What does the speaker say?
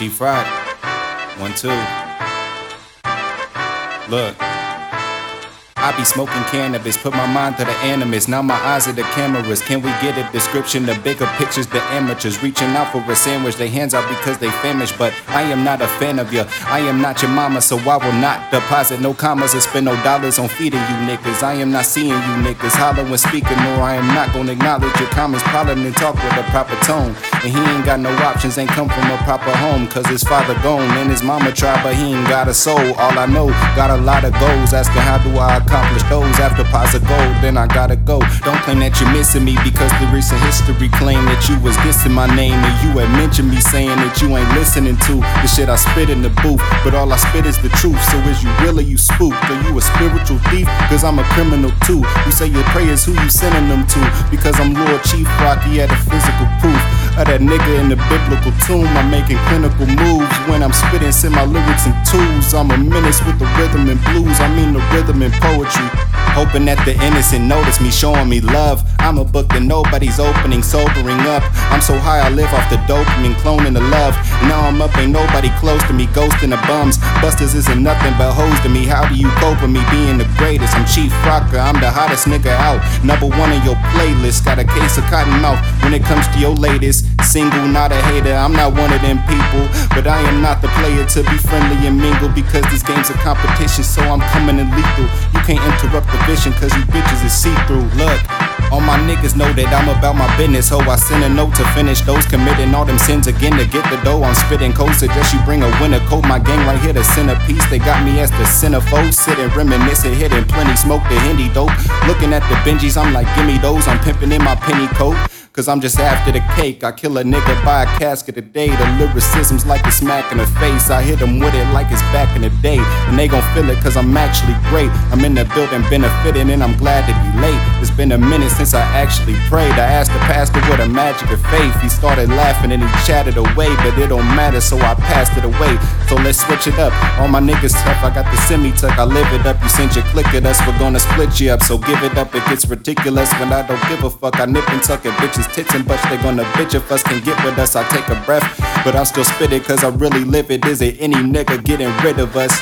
Chief Rock. One, two. Look. I be smoking cannabis, put my mind to the animus. Now my eyes are the cameras. Can we get a description? The bigger pictures, the amateurs reaching out for a sandwich. They hands out because they famished, but I am not a fan of you. I am not your mama, so I will not deposit no commas and spend no dollars on feeding you niggas. I am not seeing you niggas holler when speaking, nor I am not gonna acknowledge your comments. Problem and talk with a proper tone. And he ain't got no options, ain't come from a proper home. Cause his father gone and his mama tried, but he ain't got a soul. All I know, got a lot of goals. Asking how do I accomplish those after pies of gold, then I gotta go. Don't claim that you're missing me because the recent history claim that you was dissing my name and you had mentioned me saying that you ain't listening to the shit I spit in the booth. But all I spit is the truth. So is you really you spooked? Are you a spiritual thief? Cause I'm a criminal too. You say your prayers, who you sending them to? Because I'm Lord Chief Raka at a physical proof of that nigga in the biblical tomb. I'm making clinical moves when I'm spitting, send my lyrics and tools. I'm a menace with the rhythm and blues. I mean the rhythm and poetry. Hoping that the innocent notice me, showing me love. I'm a book that nobody's opening, sobering up. I'm so high, I live off the dopamine, cloning the love. Now I'm up, ain't nobody close to me, ghosting the bums. Busters isn't nothing but hoes to me. How do you cope with me being the greatest? I'm Chief Raka, I'm the hottest nigga out. Number one in your playlist, got a case of cotton mouth when it comes to your latest. Single, not a hater, I'm not one of them people. But I am not the player to be friendly and mingle because this game's a competition, so I'm coming in lethal. You can't interrupt the vision cause you bitches is see through. Look. All my niggas know that I'm about my business. Ho, I send a note to finish those committing all them sins again to get the dough. I'm spitting code, suggest you bring a winner. Code my gang right here, the centerpiece. They got me as the centerfold, sitting reminiscing, hitting plenty smoke, the Hindi dope. Looking at the Benjis, I'm like, gimme those. I'm pimping in my penny coat. Cause I'm just after the cake. I kill a nigga by a casket a day. The lyricism's like a smack in the face. I hit them with it like it's back in the day. And they gon' feel it cause I'm actually great. I'm in the building benefiting and I'm glad to be late. It's been a minute since I actually prayed. I asked the pastor what a magic of faith. He started laughing and he chatted away, but it don't matter, so I passed it away. So let's switch it up. All my niggas tough, I got the semi tuck. I live it up. You sent your click at us, we're gonna split you up. So give it up, it gets ridiculous when I don't give a fuck. I nip and tuck it, bitches tits and butts, they gonna bitch if us can get with us. I take a breath, but I'm still spitting cause I really live it. Is it any nigga getting rid of us?